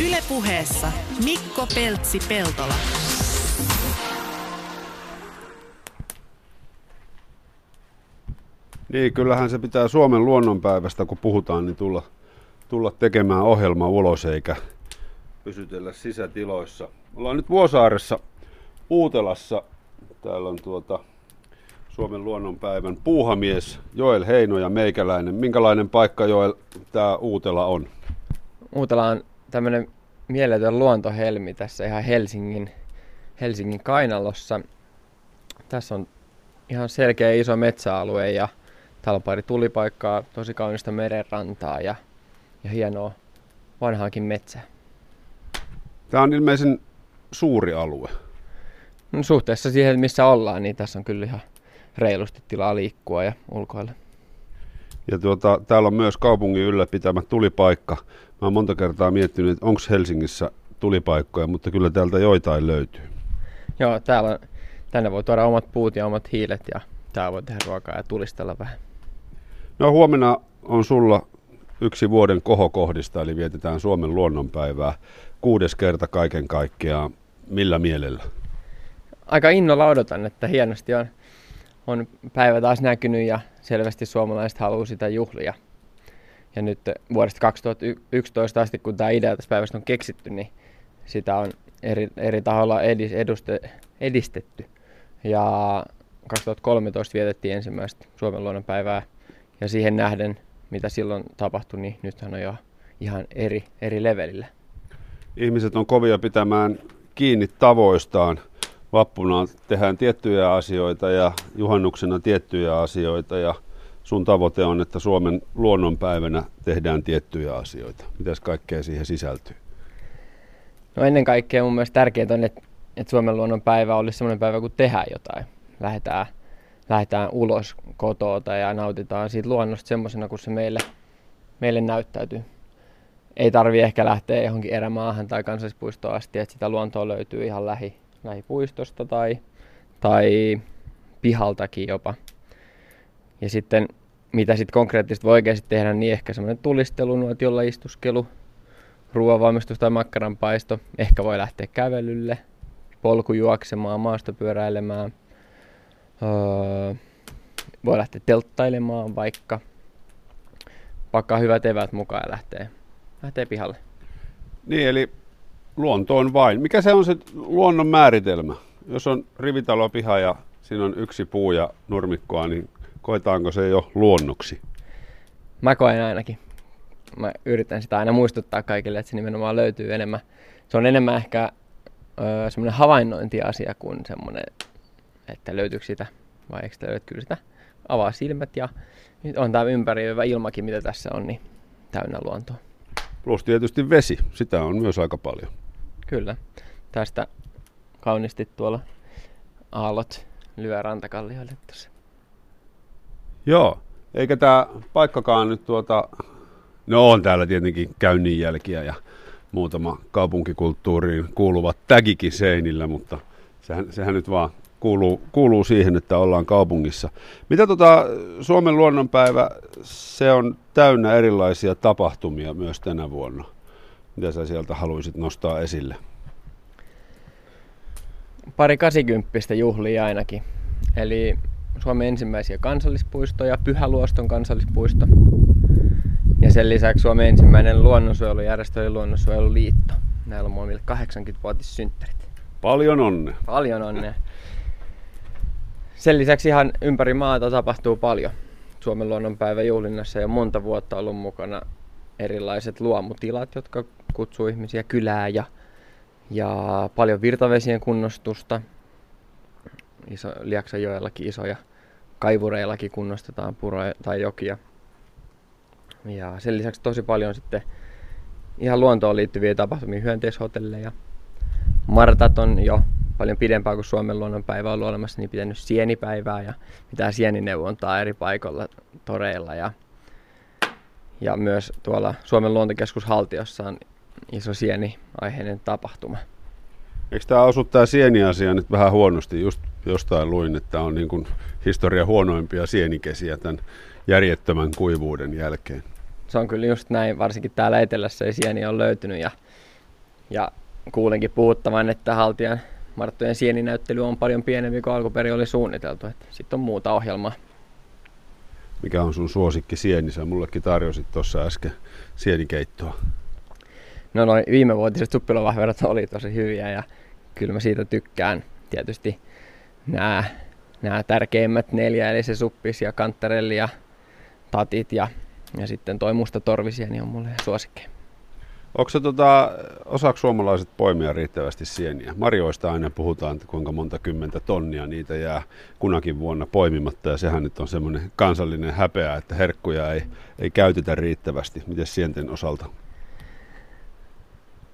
Ylepuheessa Mikko Peltsi-Peltola. Niin, kyllähän se pitää Suomen luonnonpäivästä, kun puhutaan, niin tulla, tulla tekemään ohjelma ulos eikä pysytellä sisätiloissa. Ollaan nyt Vuosaaressa Uutelassa. Täällä on tuota Suomen luonnonpäivän puuhamies Joel Heino ja meikäläinen. Minkälainen paikka Joel tämä Uutela on? Uutela on tämmöinen mieletön luontohelmi tässä ihan Helsingin, Helsingin kainalossa. Tässä on ihan selkeä iso metsäalue ja täällä on pari tulipaikkaa, tosi kaunista merenrantaa ja, ja hienoa vanhaakin metsää. Tämä on ilmeisen suuri alue. No, suhteessa siihen, missä ollaan, niin tässä on kyllä ihan reilusti tilaa liikkua ja ulkoilla. Ja tuota, täällä on myös kaupungin ylläpitämä tulipaikka. Mä oon monta kertaa miettinyt, että onko Helsingissä tulipaikkoja, mutta kyllä täältä joitain löytyy. Joo, täällä on, tänne voi tuoda omat puut ja omat hiilet ja täällä voi tehdä ruokaa ja tulistella vähän. No huomenna on sulla yksi vuoden kohokohdista, eli vietetään Suomen luonnonpäivää. Kuudes kerta kaiken kaikkiaan. Millä mielellä? Aika innolla odotan, että hienosti on, on päivä taas näkynyt ja selvästi suomalaiset haluaa sitä juhlia. Ja nyt vuodesta 2011 asti, kun tämä idea tästä päivästä on keksitty, niin sitä on eri, eri tahoilla edis, eduste, edistetty. Ja 2013 vietettiin ensimmäistä Suomen luonnonpäivää ja siihen nähden, mitä silloin tapahtui, niin nythän on jo ihan eri, eri levelillä. Ihmiset on kovia pitämään kiinni tavoistaan. Vappuna tehdään tiettyjä asioita ja juhannuksena tiettyjä asioita ja sun tavoite on, että Suomen luonnonpäivänä tehdään tiettyjä asioita. Mitäs kaikkea siihen sisältyy? No ennen kaikkea mun mielestä tärkeintä on, että, että Suomen luonnonpäivä olisi sellainen päivä, kun tehdään jotain. Lähdetään, lähdetään ulos kotoota ja nautitaan siitä luonnosta semmoisena, kun se meille, meille näyttäytyy. Ei tarvi ehkä lähteä johonkin erämaahan tai kansallispuistoon asti, että sitä luontoa löytyy ihan lähi, lähipuistosta tai, tai pihaltakin jopa. Ja sitten mitä sitten konkreettisesti voi oikeasti tehdä, niin ehkä semmoinen tulistelu, nuotiolla istuskelu, ruoanvalmistus tai makkaranpaisto. Ehkä voi lähteä kävelylle, polkujuoksemaan, maastopyöräilemään. Öö, voi lähteä telttailemaan vaikka. Pakkaa hyvät evät mukaan ja lähtee, lähtee pihalle. Niin, eli luontoon vain. Mikä se on se luonnon määritelmä? Jos on rivitalopiha ja siinä on yksi puu ja nurmikkoa, niin koetaanko se jo luonnoksi? Mä koen ainakin. Mä yritän sitä aina muistuttaa kaikille, että se nimenomaan löytyy enemmän. Se on enemmän ehkä öö, semmoinen havainnointiasia kuin semmoinen, että löytyykö sitä vai eikö sitä löydy kyllä sitä. Avaa silmät ja nyt on tämä ympäröivä ilmakin, mitä tässä on, niin täynnä luontoa. Plus tietysti vesi, sitä on myös aika paljon. Kyllä. Tästä kaunisti tuolla aallot lyö rantakallioille tuossa. Joo, eikä tämä paikkakaan nyt tuota, no on täällä tietenkin käynnin jälkiä ja muutama kaupunkikulttuuriin kuuluvat tägikin seinillä, mutta sehän, sehän nyt vaan kuuluu, kuuluu siihen, että ollaan kaupungissa. Mitä tota, Suomen luonnonpäivä, se on täynnä erilaisia tapahtumia myös tänä vuonna. Mitä sä sieltä haluaisit nostaa esille? Pari 80 juhlia ainakin. Eli Suomen ensimmäisiä kansallispuistoja, Pyhäluoston kansallispuisto. Ja sen lisäksi Suomen ensimmäinen luonnonsuojelujärjestö oli Luonnonsuojeluliitto. Näillä on molemmille 80-vuotissynttärit. Paljon onne. Paljon onne. Sen lisäksi ihan ympäri maata tapahtuu paljon. Suomen luonnonpäivän juhlinnassa jo monta vuotta ollut mukana erilaiset luomutilat, jotka kutsuu ihmisiä kylää ja, ja paljon virtavesien kunnostusta. Iso, Liaksajoellakin isoja kaivureillakin kunnostetaan puroja tai jokia. Ja sen lisäksi tosi paljon sitten ihan luontoon liittyviä tapahtumia, hyönteishotelleja. Martat on jo paljon pidempään kuin Suomen luonnonpäivä on olemassa, niin pitänyt sienipäivää ja pitää sienineuvontaa eri paikoilla toreilla. Ja, ja myös tuolla Suomen luontokeskus Haltiossa on iso sieni-aiheinen tapahtuma. Eikö tämä osu tämä sieniasia nyt vähän huonosti? Just jostain luin, että on niin kuin historia huonoimpia sienikesiä tämän järjettömän kuivuuden jälkeen. Se on kyllä just näin, varsinkin täällä etelässä ei sieni ole löytynyt ja Ja kuulenkin puhuttavan, että haltijan Marttojen sieninäyttely on paljon pienempi kuin alkuperin oli suunniteltu. Sitten on muuta ohjelmaa. Mikä on sun suosikki sieni? Sä mullekin tarjosit tuossa äsken sienikeittoa. No noin viimevuotiset suppilovahverot oli tosi hyviä ja kyllä mä siitä tykkään. Tietysti nämä, nämä tärkeimmät neljä, eli se suppis ja kantarelli ja tatit ja, ja sitten toi musta torvisieni on mulle suosikki. Onko se tota, osaako suomalaiset poimia riittävästi sieniä? Marjoista aina puhutaan, että kuinka monta kymmentä tonnia niitä jää kunakin vuonna poimimatta ja sehän nyt on semmoinen kansallinen häpeä, että herkkuja ei, ei käytetä riittävästi. Miten sienten osalta?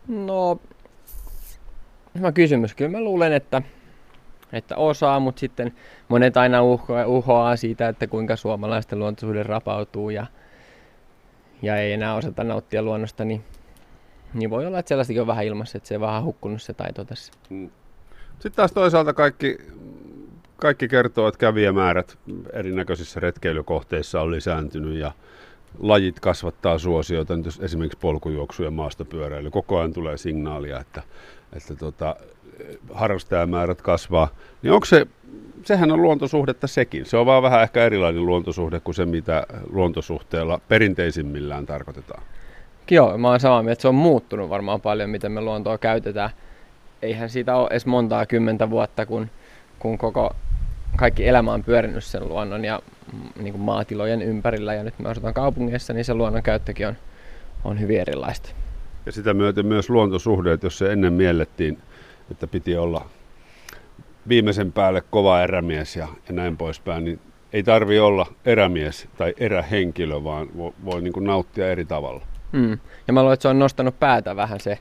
No, hyvä kysymys. Kyllä mä luulen, että, että osaa, mutta sitten monet aina uhoaa, uhoaa siitä, että kuinka suomalaisten luontoisuuden rapautuu ja, ja ei enää osata nauttia luonnosta, niin niin voi olla, että sellaistakin on vähän ilmassa, että se on vähän hukkunut se taito tässä. Mm. Sitten taas toisaalta kaikki, kaikki kertoo, että kävijämäärät erinäköisissä retkeilykohteissa on lisääntynyt ja lajit kasvattaa suosioita, nyt esimerkiksi polkujuoksu ja maastopyöräily. Koko ajan tulee signaalia, että, että tota, harrastajamäärät kasvaa. Niin onko se, sehän on luontosuhdetta sekin. Se on vaan vähän ehkä erilainen luontosuhde kuin se, mitä luontosuhteella perinteisimmillään tarkoitetaan. Joo, mä oon samaa mieltä, että se on muuttunut varmaan paljon, miten me luontoa käytetään. Eihän siitä ole edes montaa kymmentä vuotta, kun, kun koko kaikki elämä on pyörinyt sen luonnon ja mm, niin kuin maatilojen ympärillä ja nyt me asutaan kaupungeissa, niin se luonnon käyttökin on, on hyvin erilaista. Ja sitä myöten myös luontosuhde, että jos se ennen miellettiin, että piti olla viimeisen päälle kova erämies ja, ja näin poispäin, niin ei tarvi olla erämies tai erähenkilö, vaan voi, voi niin nauttia eri tavalla. Mm. Ja mä luulen, että se on nostanut päätä vähän se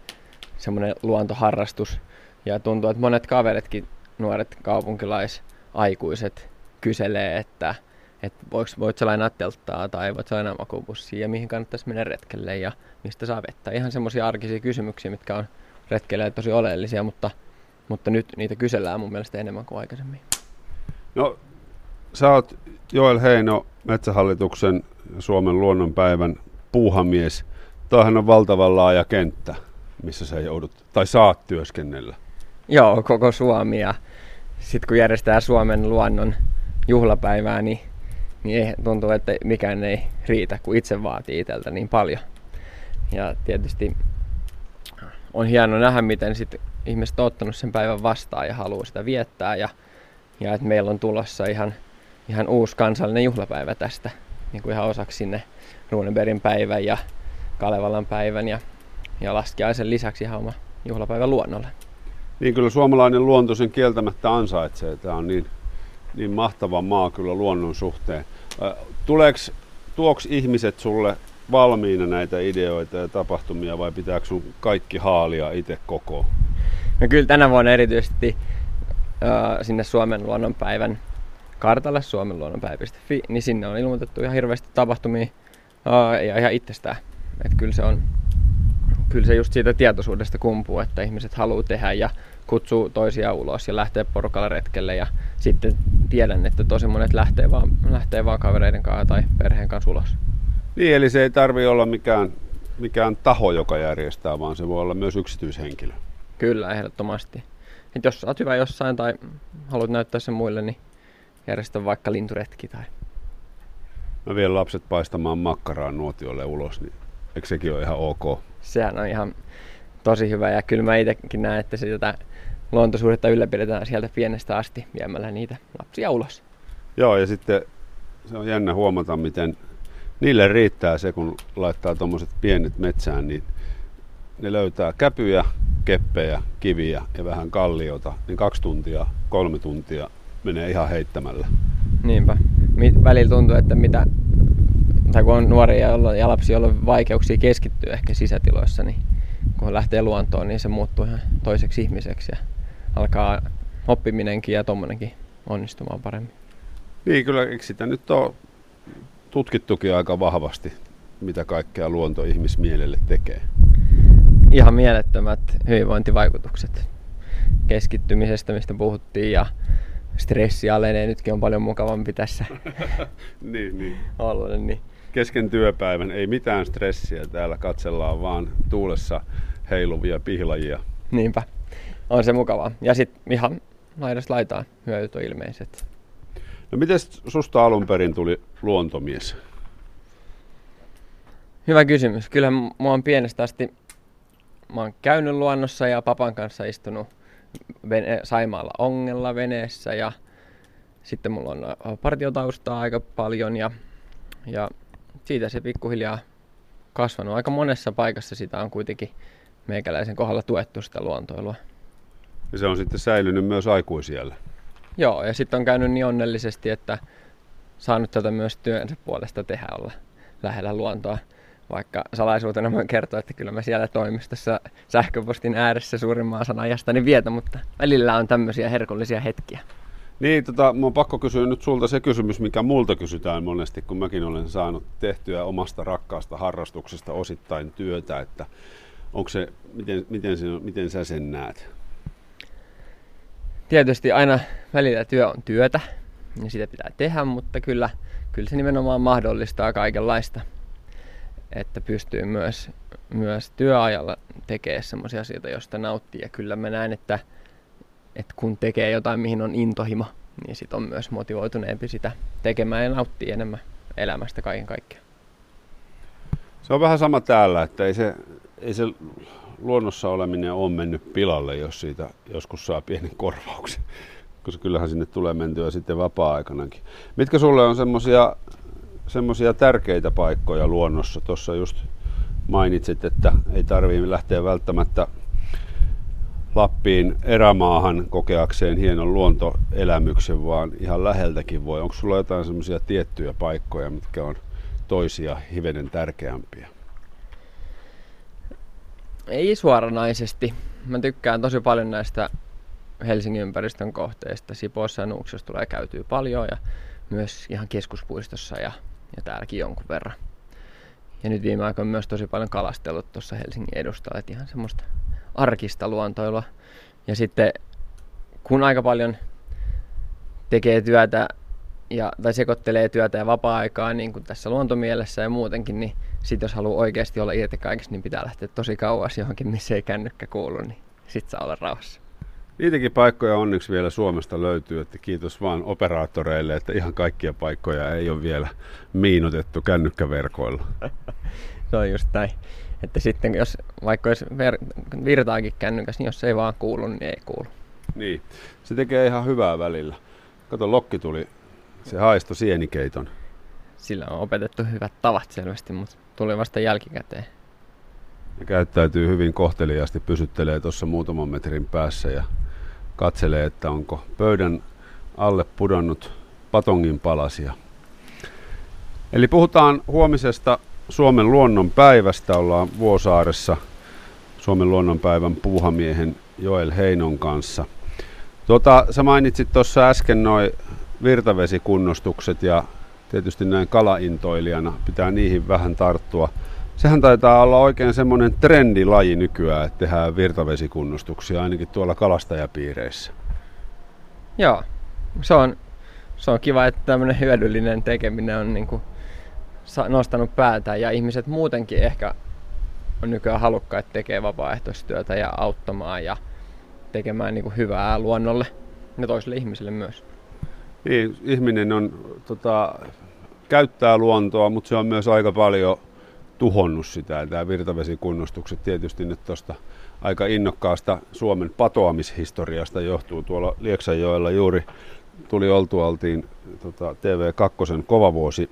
semmoinen luontoharrastus. Ja tuntuu, että monet kaveritkin, nuoret kaupunkilaisaikuiset, kyselee, että, että voiko, voit sä lainaa telttaa tai voit sä lainaa makubussia ja mihin kannattaisi mennä retkelle ja mistä saa vettä. Ihan semmoisia arkisia kysymyksiä, mitkä on retkelle tosi oleellisia, mutta, mutta nyt niitä kysellään mun mielestä enemmän kuin aikaisemmin. No, sä oot Joel Heino, Metsähallituksen Suomen luonnonpäivän puuhamies – Tuohan on valtavan laaja kenttä, missä sä joudut, tai saat työskennellä. Joo, koko Suomi ja sitten kun järjestetään Suomen luonnon juhlapäivää, niin, niin ei, tuntuu, että mikään ei riitä, kun itse vaatii itseltä niin paljon. Ja tietysti on hieno nähdä, miten sit ihmiset on ottanut sen päivän vastaan ja haluaa sitä viettää. Ja, ja että meillä on tulossa ihan, ihan uusi kansallinen juhlapäivä tästä, niin kuin ihan osaksi sinne Runebergin päivän ja Kalevalan päivän ja, ja laskiaisen lisäksi ihan oma juhlapäivä luonnolle. Niin kyllä suomalainen luonto sen kieltämättä ansaitsee. Tämä on niin, niin mahtava maa kyllä luonnon suhteen. Tuleeko, tuoks ihmiset sulle valmiina näitä ideoita ja tapahtumia vai pitääkö sun kaikki haalia itse koko? No kyllä tänä vuonna erityisesti äh, sinne Suomen luonnonpäivän kartalle suomenluonnonpäivä.fi, niin sinne on ilmoitettu ihan hirveästi tapahtumia äh, ja ihan itsestään. Et kyllä se on kyllä se just siitä tietoisuudesta kumpuu, että ihmiset haluaa tehdä ja kutsuu toisia ulos ja lähtee porukalla retkelle ja sitten tiedän, että tosi monet lähtee vaan, lähtee vaan kavereiden kanssa tai perheen kanssa ulos. Niin, eli se ei tarvi olla mikään, mikään taho, joka järjestää, vaan se voi olla myös yksityishenkilö. Kyllä, ehdottomasti. Et jos olet hyvä jossain tai haluat näyttää sen muille, niin järjestä vaikka linturetki tai... Mä vien lapset paistamaan makkaraa nuotiolle ulos, niin Eikö sekin ole ihan ok? Sehän on ihan tosi hyvä ja kyllä mä itsekin näen, että sitä luontosuhdetta ylläpidetään sieltä pienestä asti viemällä niitä lapsia ulos. Joo ja sitten se on jännä huomata, miten niille riittää se, kun laittaa tuommoiset pienet metsään, niin ne löytää käpyjä, keppejä, kiviä ja vähän kalliota, niin kaksi tuntia, kolme tuntia menee ihan heittämällä. Niinpä. Välillä tuntuu, että mitä tai kun on nuoria ja lapsia, joilla on vaikeuksia keskittyä ehkä sisätiloissa, niin kun lähtee luontoon, niin se muuttuu ihan toiseksi ihmiseksi ja alkaa oppiminenkin ja tommonenkin onnistumaan paremmin. Niin, kyllä eikö sitä nyt on tutkittukin aika vahvasti, mitä kaikkea luonto ihmismielelle tekee? Ihan mielettömät hyvinvointivaikutukset keskittymisestä, mistä puhuttiin, ja stressi alenee. Nytkin on paljon mukavampi tässä niin, niin. olla. Niin kesken työpäivän, ei mitään stressiä, täällä katsellaan vaan tuulessa heiluvia pihlajia. Niinpä, on se mukavaa. Ja sitten ihan laidasta laitaan hyödyt on ilmeiset. No miten susta alun perin tuli luontomies? Hyvä kysymys. Kyllä mä oon pienestä asti, mä oon käynyt luonnossa ja papan kanssa istunut vene, Saimaalla ongella veneessä ja sitten mulla on partiotaustaa aika paljon ja, ja siitä se pikkuhiljaa kasvanut. Aika monessa paikassa sitä on kuitenkin meikäläisen kohdalla tuettu sitä luontoilua. Ja se on sitten säilynyt myös aikuisiellä. Joo, ja sitten on käynyt niin onnellisesti, että saanut tätä myös työnsä puolesta tehdä olla lähellä luontoa. Vaikka salaisuutena voin kertoa, että kyllä mä siellä toimistossa sähköpostin ääressä suurimman osan ajastani vietä, mutta välillä on tämmöisiä herkullisia hetkiä. Niin, tota, mun on pakko kysyä nyt sulta se kysymys, mikä multa kysytään monesti, kun mäkin olen saanut tehtyä omasta rakkaasta harrastuksesta osittain työtä, että onko se, miten, miten, se, miten sä sen näet? Tietysti aina välillä työ on työtä, ja sitä pitää tehdä, mutta kyllä, kyllä se nimenomaan mahdollistaa kaikenlaista että pystyy myös, myös työajalla tekemään sellaisia asioita, joista nauttii. Ja kyllä mä näen, että, että kun tekee jotain, mihin on intohimo, niin sit on myös motivoituneempi sitä tekemään ja nauttii enemmän elämästä kaiken kaikkiaan. Se on vähän sama täällä, että ei se, ei se luonnossa oleminen ole mennyt pilalle, jos siitä joskus saa pienen korvauksen. Koska kyllähän sinne tulee mentyä sitten vapaa-aikanakin. Mitkä sulle on semmoisia semmoisia tärkeitä paikkoja luonnossa. Tuossa just mainitsit, että ei tarvitse lähteä välttämättä Lappiin erämaahan kokeakseen hienon luontoelämyksen, vaan ihan läheltäkin voi. Onko sulla jotain semmoisia tiettyjä paikkoja, mitkä on toisia hivenen tärkeämpiä? Ei suoranaisesti. Mä tykkään tosi paljon näistä Helsingin ympäristön kohteista. Sipoossa ja Nuuksiossa tulee käytyä paljon ja myös ihan keskuspuistossa ja ja täälläkin jonkun verran. Ja nyt viime aikoina myös tosi paljon kalastellut tuossa Helsingin edustalla, että ihan semmoista arkista luontoilua. Ja sitten kun aika paljon tekee työtä ja, tai sekoittelee työtä ja vapaa-aikaa niin kuin tässä luontomielessä ja muutenkin, niin sitten jos haluaa oikeasti olla irti kaikesta, niin pitää lähteä tosi kauas johonkin, missä ei kännykkä kuulu, niin sitten saa olla rauhassa. Niitäkin paikkoja onneksi vielä Suomesta löytyy, että kiitos vaan operaattoreille, että ihan kaikkia paikkoja ei ole vielä miinotettu kännykkäverkoilla. Se on just näin. Että sitten jos vaikka olisi ver- virtaakin kännykäs, niin jos ei vaan kuulu, niin ei kuulu. Niin, se tekee ihan hyvää välillä. Kato, lokki tuli, se haisto sienikeiton. Sillä on opetettu hyvät tavat selvästi, mutta tuli vasta jälkikäteen. Ja käyttäytyy hyvin kohteliaasti, pysyttelee tuossa muutaman metrin päässä ja katselee, että onko pöydän alle pudonnut patongin palasia. Eli puhutaan huomisesta Suomen luonnon päivästä. Ollaan Vuosaaressa Suomen luonnonpäivän puuhamiehen Joel Heinon kanssa. Tuota, sä mainitsit tuossa äsken noin virtavesikunnostukset ja tietysti näin kalaintoilijana pitää niihin vähän tarttua. Sehän taitaa olla oikein semmoinen trendilaji nykyään, että tehdään virtavesikunnostuksia ainakin tuolla kalastajapiireissä. Joo, se on, se on kiva, että tämmöinen hyödyllinen tekeminen on niin kuin nostanut päätään ja ihmiset muutenkin ehkä on nykyään halukkaita tekemään vapaaehtoistyötä ja auttamaan ja tekemään niin kuin hyvää luonnolle ja toisille ihmisille myös. Niin, ihminen on, tota, käyttää luontoa, mutta se on myös aika paljon tuhonnut sitä. Tämä virtavesikunnostukset tietysti nyt tuosta aika innokkaasta Suomen patoamishistoriasta johtuu. Tuolla Lieksanjoella juuri tuli oltualtiin tota, TV2 Kovavuosi,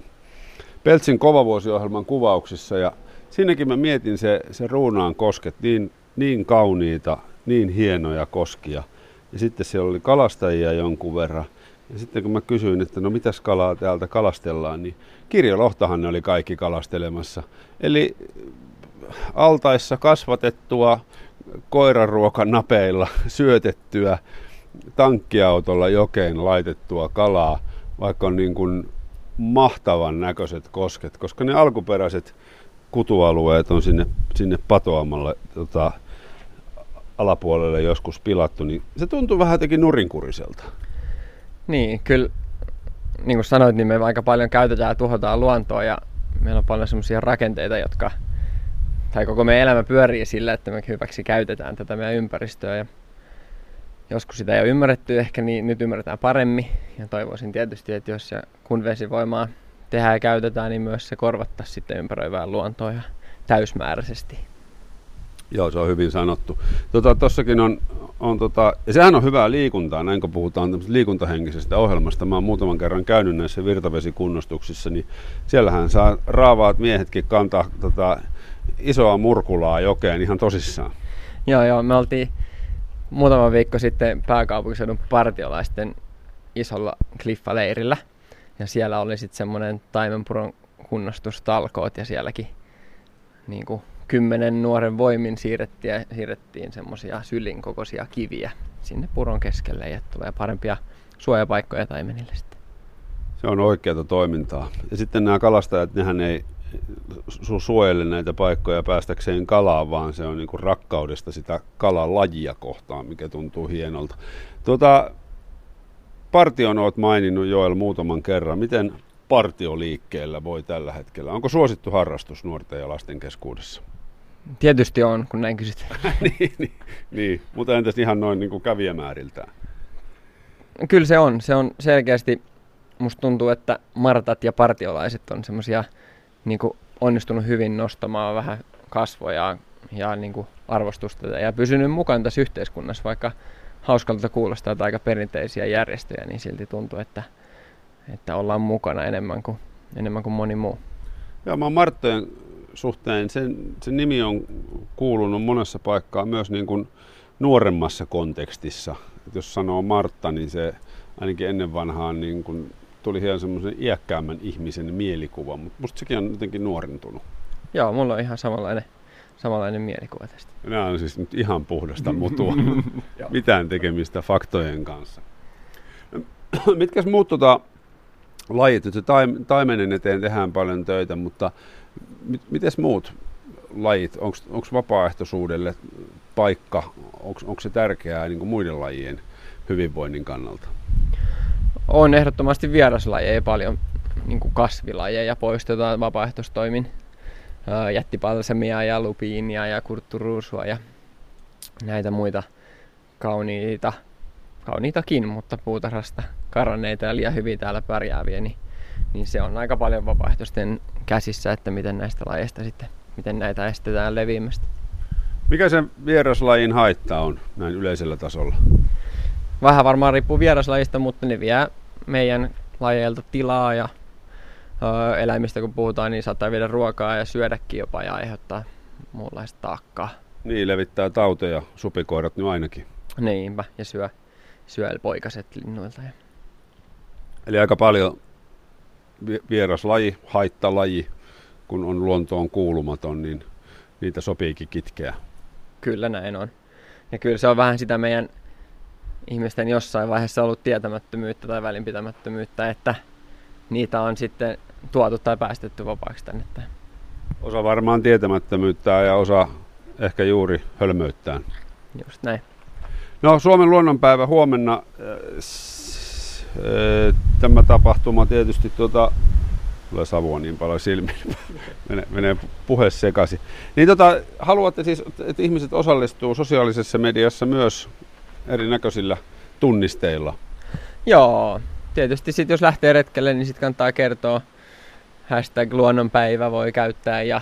Peltsin Kovavuosiohjelman kuvauksissa ja siinäkin mä mietin se, se Ruunaan kosket, niin, niin kauniita, niin hienoja koskia. Ja sitten siellä oli kalastajia jonkun verran. Ja sitten kun mä kysyin, että no mitäs kalaa täältä kalastellaan, niin kirjolohtahan ne oli kaikki kalastelemassa. Eli altaissa kasvatettua koiraruokanapeilla syötettyä tankkiautolla jokeen laitettua kalaa, vaikka on niin kuin mahtavan näköiset kosket, koska ne alkuperäiset kutualueet on sinne, sinne patoamalle tota, alapuolelle joskus pilattu, niin se tuntuu vähän jotenkin nurinkuriselta. Niin, kyllä niin kuin sanoit, niin me aika paljon käytetään ja tuhotaan luontoa ja meillä on paljon semmoisia rakenteita, jotka tai koko meidän elämä pyörii sillä, että me hyväksi käytetään tätä meidän ympäristöä. Ja joskus sitä ei ole ymmärretty ehkä, niin nyt ymmärretään paremmin. Ja toivoisin tietysti, että jos ja kun vesivoimaa tehdään ja käytetään, niin myös se korvattaisiin sitten ympäröivään luontoa ja täysmääräisesti. Joo, se on hyvin sanottu. Tuossakin tota, on, on tota, ja sehän on hyvää liikuntaa, näin kun puhutaan liikuntahenkisestä ohjelmasta. Mä oon muutaman kerran käynyt näissä virtavesikunnostuksissa, niin siellähän saa raavaat miehetkin kantaa tota, isoa murkulaa jokeen ihan tosissaan. Joo, joo, me oltiin muutama viikko sitten pääkaupunkiseudun partiolaisten isolla kliffaleirillä. Ja siellä oli sitten semmoinen taimenpuron kunnostustalkoot ja sielläkin niin kuin kymmenen nuoren voimin siirrettiin, siirrettiin semmoisia sylin kokoisia kiviä sinne puron keskelle ja tulee parempia suojapaikkoja taimenille sitten. Se on oikeata toimintaa. Ja sitten nämä kalastajat, nehän ei su- suojele näitä paikkoja päästäkseen kalaan, vaan se on niin rakkaudesta sitä kalalajia kohtaan, mikä tuntuu hienolta. Tuota, Partion olet maininnut Joel muutaman kerran. Miten partioliikkeellä voi tällä hetkellä? Onko suosittu harrastus nuorten ja lasten keskuudessa? Tietysti on, kun näin kysyt. niin, niin, niin, mutta entäs ihan noin niin kuin kävijämääriltään? Kyllä se on. Se on selkeästi, musta tuntuu, että martat ja partiolaiset on semmoisia niin onnistunut hyvin nostamaan vähän kasvoja ja niin kuin arvostusta ja pysynyt mukaan tässä yhteiskunnassa, vaikka hauskalta kuulostaa, että aika perinteisiä järjestöjä, niin silti tuntuu, että, että ollaan mukana enemmän kuin, enemmän kuin moni muu. Joo, mä oon Marttojen suhteen, sen, sen nimi on kuulunut monessa paikkaa myös niin kuin nuoremmassa kontekstissa. Et jos sanoo Martta, niin se ainakin ennen vanhaan niin kuin tuli hieman semmoisen iäkkäämmän ihmisen mielikuva, mutta musta sekin on jotenkin nuorentunut. Joo, mulla on ihan samanlainen, samanlainen mielikuva tästä. Nämä on siis nyt ihan puhdasta mutua. Mitään tekemistä faktojen kanssa. Mitkäs muut tota, lajit? Että taimenen eteen tehdään paljon töitä, mutta mites muut lajit? Onko vapaaehtoisuudelle paikka, onko se tärkeää niin kuin muiden lajien hyvinvoinnin kannalta? On ehdottomasti vieraslajeja paljon niin kuin kasvilajeja poistetaan vapaaehtoistoimin. Jättipalsemia ja lupiinia ja kurtturuusua ja näitä muita kauniita, kauniitakin, mutta puutarhasta karanneita ja liian hyvin täällä pärjääviä, niin, niin se on aika paljon vapaaehtoisten käsissä, että miten näistä lajeista sitten, miten näitä estetään leviämästä. Mikä se vieraslajin haitta on näin yleisellä tasolla? Vähän varmaan riippuu vieraslajista, mutta ne vie meidän lajeilta tilaa ja ö, eläimistä kun puhutaan, niin saattaa viedä ruokaa ja syödäkin jopa ja aiheuttaa muunlaista taakkaa. Niin, levittää tauteja, supikoirat nyt ainakin. Niinpä, ja syö, syö poikaset linnuilta. Ja... Eli aika paljon vieraslaji, haittalaji, kun on luontoon kuulumaton, niin niitä sopiikin kitkeä. Kyllä näin on. Ja kyllä se on vähän sitä meidän ihmisten jossain vaiheessa ollut tietämättömyyttä tai välinpitämättömyyttä, että niitä on sitten tuotu tai päästetty vapaaksi tänne. Osa varmaan tietämättömyyttä ja osa ehkä juuri hölmöyttään. Just näin. No Suomen luonnonpäivä huomenna. Äh, tämä tapahtuma tietysti tuota, tulee savua niin paljon silmiin, menee, menee puhe sekaisin. Niin tota, haluatte siis, että ihmiset osallistuu sosiaalisessa mediassa myös erinäköisillä tunnisteilla? Joo, tietysti sitten jos lähtee retkelle, niin sitten kannattaa kertoa. Hashtag luonnonpäivä voi käyttää ja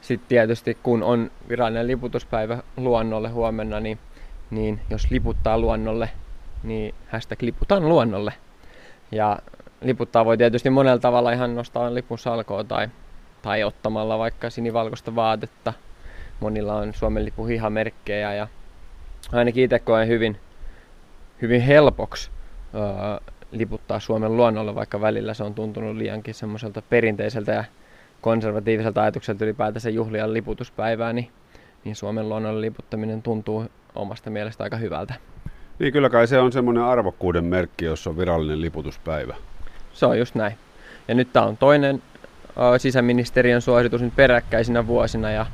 sitten tietysti kun on virallinen liputuspäivä luonnolle huomenna, niin, niin jos liputtaa luonnolle, niin hashtag liputaan luonnolle. Ja liputtaa voi tietysti monella tavalla ihan nostaa lipun salkoon tai, tai ottamalla vaikka sinivalkoista vaatetta. Monilla on Suomen lipun hihamerkkejä ja ainakin itse koen hyvin, hyvin helpoksi öö, liputtaa Suomen luonnolle, vaikka välillä se on tuntunut liiankin semmoiselta perinteiseltä ja konservatiiviselta ajatukselta ylipäätänsä juhlia liputuspäivää, niin, niin Suomen luonnolle liputtaminen tuntuu omasta mielestä aika hyvältä. Niin kyllä kai se on semmoinen arvokkuuden merkki, jos on virallinen liputuspäivä. Se on just näin. Ja nyt tämä on toinen ö, sisäministeriön suositus nyt peräkkäisinä vuosina ja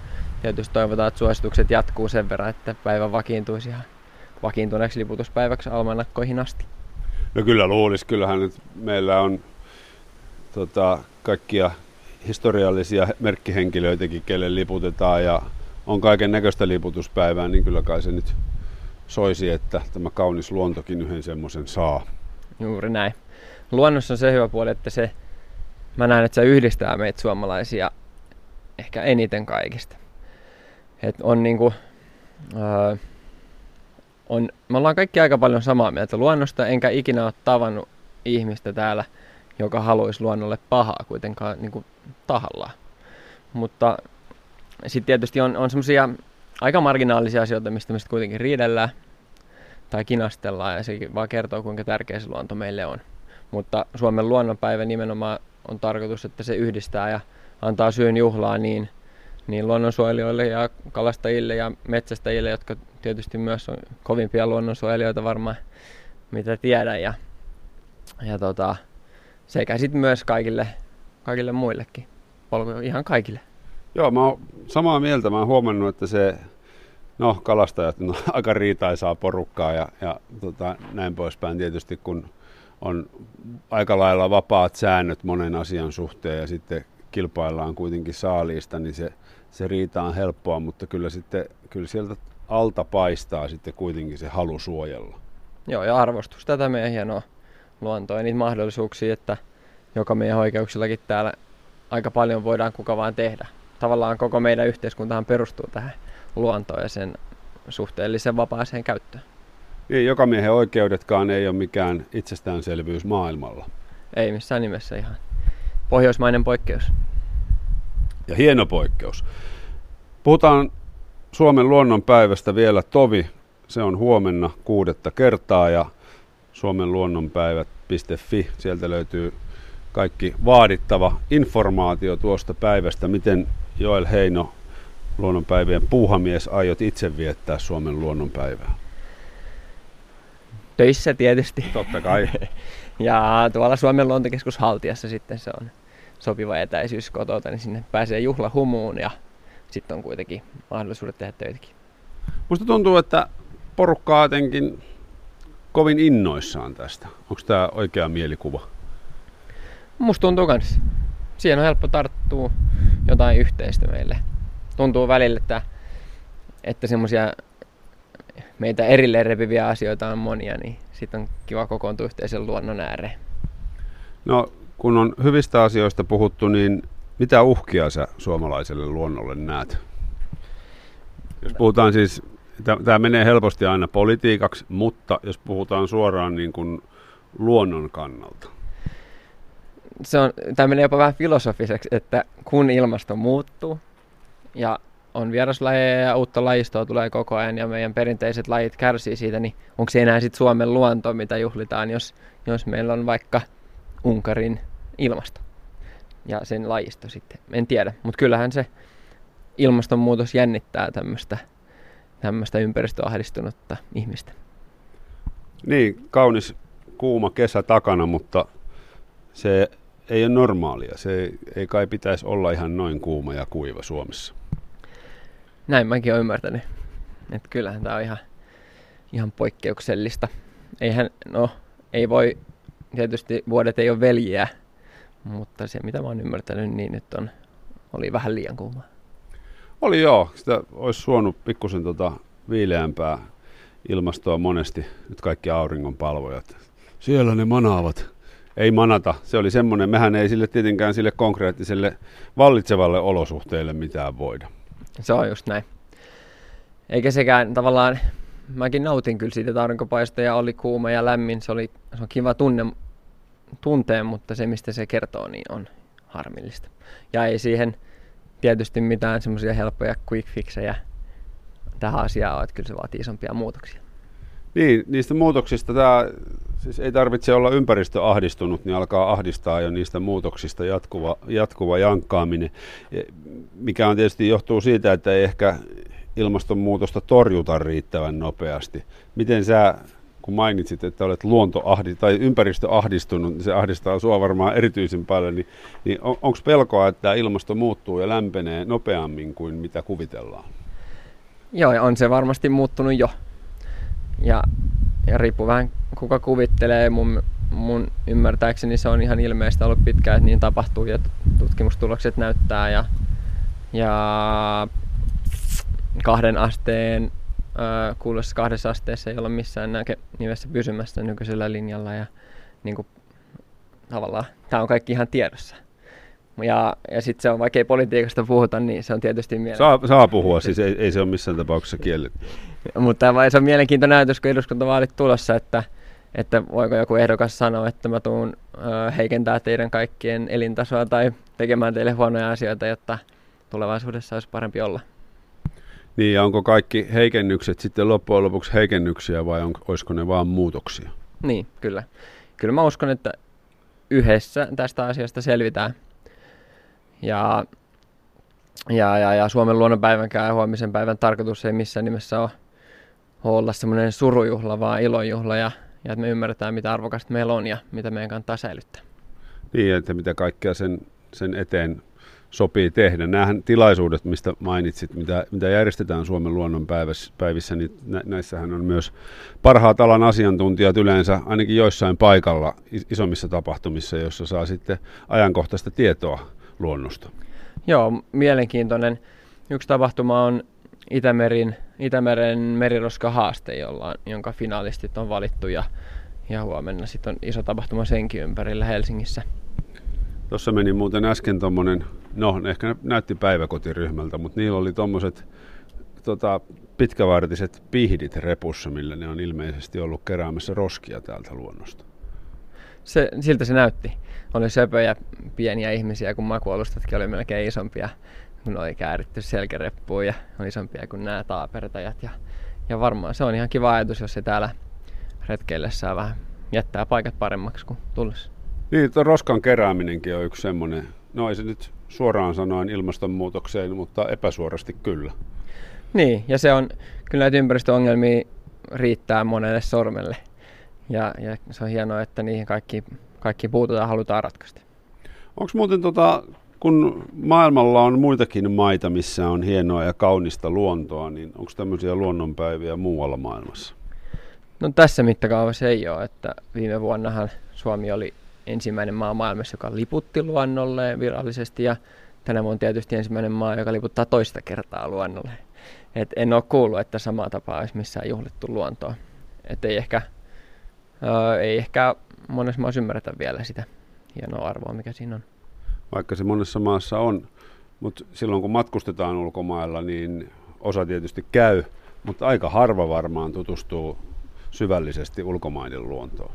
tietysti toivotaan, että suositukset jatkuu sen verran, että päivä vakiintuisi ihan vakiintuneeksi liputuspäiväksi almanakkoihin asti. No kyllä luulisi, kyllähän nyt meillä on tota, kaikkia historiallisia merkkihenkilöitäkin, kelle liputetaan ja on kaiken näköistä liputuspäivää, niin kyllä kai se nyt soisi, että tämä kaunis luontokin yhden semmoisen saa. Juuri näin. Luonnossa on se hyvä puoli, että se, mä näen, että se yhdistää meitä suomalaisia ehkä eniten kaikista. Et on niinku, öö, on, me ollaan kaikki aika paljon samaa mieltä luonnosta, enkä ikinä ole tavannut ihmistä täällä, joka haluaisi luonnolle pahaa kuitenkaan niin kuin tahallaan. Mutta sitten tietysti on, on semmoisia aika marginaalisia asioita, mistä me kuitenkin riidellään tai kinastellaan ja sekin vaan kertoo, kuinka tärkeä se luonto meille on. Mutta Suomen luonnonpäivä nimenomaan on tarkoitus, että se yhdistää ja antaa syyn juhlaa niin, niin luonnonsuojelijoille ja kalastajille ja metsästäjille, jotka tietysti myös on kovimpia luonnonsuojelijoita varmaan, mitä tiedän. Ja, ja tota, sekä sitten myös kaikille, kaikille muillekin, ihan kaikille. Joo, mä oon samaa mieltä. Mä oon huomannut, että se, no kalastajat no, aika riitaisaa porukkaa ja, ja tota, näin poispäin tietysti, kun on aika lailla vapaat säännöt monen asian suhteen ja sitten kilpaillaan kuitenkin saaliista, niin se, se riita on helppoa, mutta kyllä, sitten, kyllä sieltä alta paistaa sitten kuitenkin se halu suojella. Joo, ja arvostus tätä meidän hienoa luontoa ja niitä mahdollisuuksia, että joka meidän oikeuksillakin täällä aika paljon voidaan kuka vaan tehdä. Tavallaan koko meidän yhteiskuntahan perustuu tähän luontoon ja sen suhteellisen vapaaseen käyttöön. Niin, joka miehen oikeudetkaan ei ole mikään itsestäänselvyys maailmalla. Ei missään nimessä ihan pohjoismainen poikkeus. Ja hieno poikkeus. Puhutaan Suomen luonnonpäivästä vielä tovi. Se on huomenna kuudetta kertaa ja Suomen luonnonpäivät.fi. Sieltä löytyy kaikki vaadittava informaatio tuosta päivästä. Miten Joel Heino, luonnonpäivien puuhamies, aiot itse viettää Suomen luonnonpäivää? Töissä tietysti. Totta kai. ja tuolla Suomen luontokeskus Haltiassa sitten se on sopiva etäisyys kotota, niin sinne pääsee juhlahumuun ja sitten on kuitenkin mahdollisuudet tehdä töitäkin. Musta tuntuu, että porukka jotenkin kovin innoissaan tästä. Onko tämä oikea mielikuva? Musta tuntuu kans. Siihen on helppo tarttua jotain yhteistä meille. Tuntuu välillä, että, että semmoisia meitä erilleen repiviä asioita on monia, niin sitten on kiva kokoontua yhteisen luonnon ääreen. No, kun on hyvistä asioista puhuttu, niin mitä uhkia sä suomalaiselle luonnolle näet? Jos puhutaan siis, tämä menee helposti aina politiikaksi, mutta jos puhutaan suoraan niin kuin luonnon kannalta. Se on, tämä menee jopa vähän filosofiseksi, että kun ilmasto muuttuu ja on vieraslajeja ja uutta lajistoa tulee koko ajan ja meidän perinteiset lajit kärsii siitä, niin onko se enää sitten Suomen luonto, mitä juhlitaan, jos, jos meillä on vaikka Unkarin ilmasto? ja sen lajisto sitten. En tiedä, mutta kyllähän se ilmastonmuutos jännittää tämmöistä tämmöistä ympäristöahdistunutta ihmistä. Niin, kaunis kuuma kesä takana, mutta se ei ole normaalia. Se ei, ei kai pitäisi olla ihan noin kuuma ja kuiva Suomessa. Näin mäkin olen ymmärtänyt. Että kyllähän tämä on ihan, ihan poikkeuksellista. Eihän, no, ei voi, tietysti vuodet ei ole veljiä, mutta se, mitä mä oon ymmärtänyt, niin nyt on, oli vähän liian kuuma. Oli joo. Sitä olisi suonut pikkusen tota viileämpää ilmastoa monesti. Nyt kaikki auringon palvojat. Siellä ne manaavat. Ei manata. Se oli semmoinen, mehän ei sille tietenkään sille konkreettiselle vallitsevalle olosuhteille mitään voida. Se on just näin. Eikä sekään tavallaan, mäkin nautin kyllä siitä, että aurinkopaista ja oli kuuma ja lämmin. Se, oli, se on kiva tunne, tunteen, mutta se mistä se kertoo, niin on harmillista. Ja ei siihen tietysti mitään semmoisia helppoja quick fixejä tähän asiaan ole, että kyllä se vaatii isompia muutoksia. Niin, niistä muutoksista tämä, siis ei tarvitse olla ympäristöahdistunut, niin alkaa ahdistaa jo niistä muutoksista jatkuva, jatkuva jankkaaminen, mikä on tietysti johtuu siitä, että ei ehkä ilmastonmuutosta torjuta riittävän nopeasti. Miten sä kun mainitsit, että olet luontoahdi tai ympäristöahdistunut, niin se ahdistaa sua varmaan erityisen paljon, niin, niin on, onko pelkoa, että ilmasto muuttuu ja lämpenee nopeammin kuin mitä kuvitellaan? Joo, ja on se varmasti muuttunut jo. Ja, ja riippuu vähän kuka kuvittelee, mun, mun ymmärtääkseni se on ihan ilmeistä ollut pitkään, että niin tapahtuu ja tutkimustulokset näyttää. Ja, ja kahden asteen kuuluessa kahdessa asteessa ei olla missään näke, nimessä pysymässä nykyisellä linjalla ja niin kuin, tavallaan tämä on kaikki ihan tiedossa. Ja, ja sitten se on, vaikka ei politiikasta puhuta, niin se on tietysti mielenkiintoista. Saa, saa puhua, siis ei, ei se ole missään tapauksessa kielletty. Mutta se on mielenkiintoinen näytös, kun eduskuntavaalit tulossa, että, että voiko joku ehdokas sanoa, että mä tuun ö, heikentää teidän kaikkien elintasoa tai tekemään teille huonoja asioita, jotta tulevaisuudessa olisi parempi olla. Niin, ja onko kaikki heikennykset sitten loppujen lopuksi heikennyksiä vai on, olisiko ne vaan muutoksia? Niin, kyllä. Kyllä mä uskon, että yhdessä tästä asiasta selvitään. Ja, ja, ja, ja Suomen luonnonpäivänkään ja huomisen päivän tarkoitus ei missään nimessä ole olla semmoinen surujuhla, vaan ilonjuhla ja, ja että me ymmärretään, mitä arvokasta meillä on ja mitä meidän kannattaa säilyttää. Niin, että mitä kaikkea sen, sen eteen sopii tehdä. Nämähän tilaisuudet, mistä mainitsit, mitä, mitä järjestetään Suomen luonnonpäivissä, niin näissähän on myös parhaat alan asiantuntijat yleensä ainakin joissain paikalla isommissa tapahtumissa, joissa saa sitten ajankohtaista tietoa luonnosta. Joo, mielenkiintoinen. Yksi tapahtuma on Itämerin, Itämeren meriroska haaste, jolla, jonka finalistit on valittu ja, ja huomenna sitten on iso tapahtuma senkin ympärillä Helsingissä. Tuossa meni muuten äsken tuommoinen, no ehkä näytti päiväkotiryhmältä, mutta niillä oli tuommoiset tota, pitkävartiset pihdit repussa, millä ne on ilmeisesti ollut keräämässä roskia täältä luonnosta. Se, siltä se näytti. Oli söpöjä pieniä ihmisiä, kun makualustatkin oli melkein isompia, kun oli kääritty selkäreppuun ja on isompia kuin nämä taapertajat. Ja, ja varmaan se on ihan kiva ajatus, jos se täällä retkeillessään vähän jättää paikat paremmaksi kuin tullessa. Niin, roskan kerääminenkin on yksi semmoinen, no ei se nyt suoraan sanoen ilmastonmuutokseen, mutta epäsuorasti kyllä. Niin, ja se on, kyllä näitä ympäristöongelmia riittää monelle sormelle. Ja, ja se on hienoa, että niihin kaikki, kaikki puututaan halutaan ratkaista. Onko muuten tota, kun maailmalla on muitakin maita, missä on hienoa ja kaunista luontoa, niin onko tämmöisiä luonnonpäiviä muualla maailmassa? No tässä mittakaavassa ei ole, että viime vuonnahan Suomi oli ensimmäinen maa maailmassa, joka liputti luonnolle virallisesti ja tänä vuonna tietysti ensimmäinen maa, joka liputtaa toista kertaa luonnolle. Et en ole kuullut, että sama tapa olisi missään juhlittu luontoa. Et ei ehkä, ää, ei ehkä monessa maassa ymmärretä vielä sitä hienoa arvoa, mikä siinä on. Vaikka se monessa maassa on, mutta silloin kun matkustetaan ulkomailla, niin osa tietysti käy, mutta aika harva varmaan tutustuu syvällisesti ulkomaiden luontoon.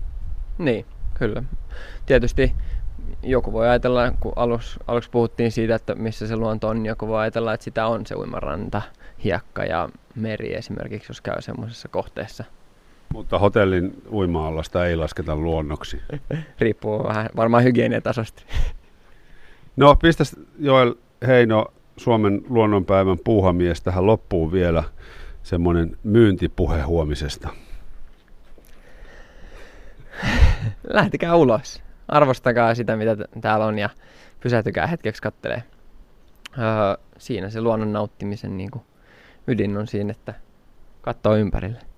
Niin, Kyllä. Tietysti joku voi ajatella, kun alus, aluksi puhuttiin siitä, että missä se luonto on, niin joku voi ajatella, että sitä on se uimaranta, hiekka ja meri esimerkiksi, jos käy semmoisessa kohteessa. Mutta hotellin uima-allasta ei lasketa luonnoksi. Riippuu vähän varmaan hygieniatasosta. No, pistäs Joel Heino, Suomen luonnonpäivän puuhamies, tähän loppuun vielä semmoinen myyntipuhe huomisesta. lähtikää ulos. Arvostakaa sitä, mitä t- täällä on ja pysähtykää hetkeksi kattelee. Öö, siinä se luonnon nauttimisen niin kuin, ydin on siinä, että katsoo ympärille.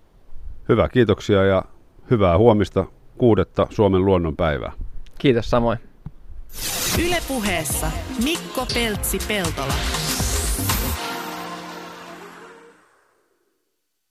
Hyvä, kiitoksia ja hyvää huomista kuudetta Suomen luonnon päivää. Kiitos samoin. Ylepuheessa Mikko Peltsi-Peltola.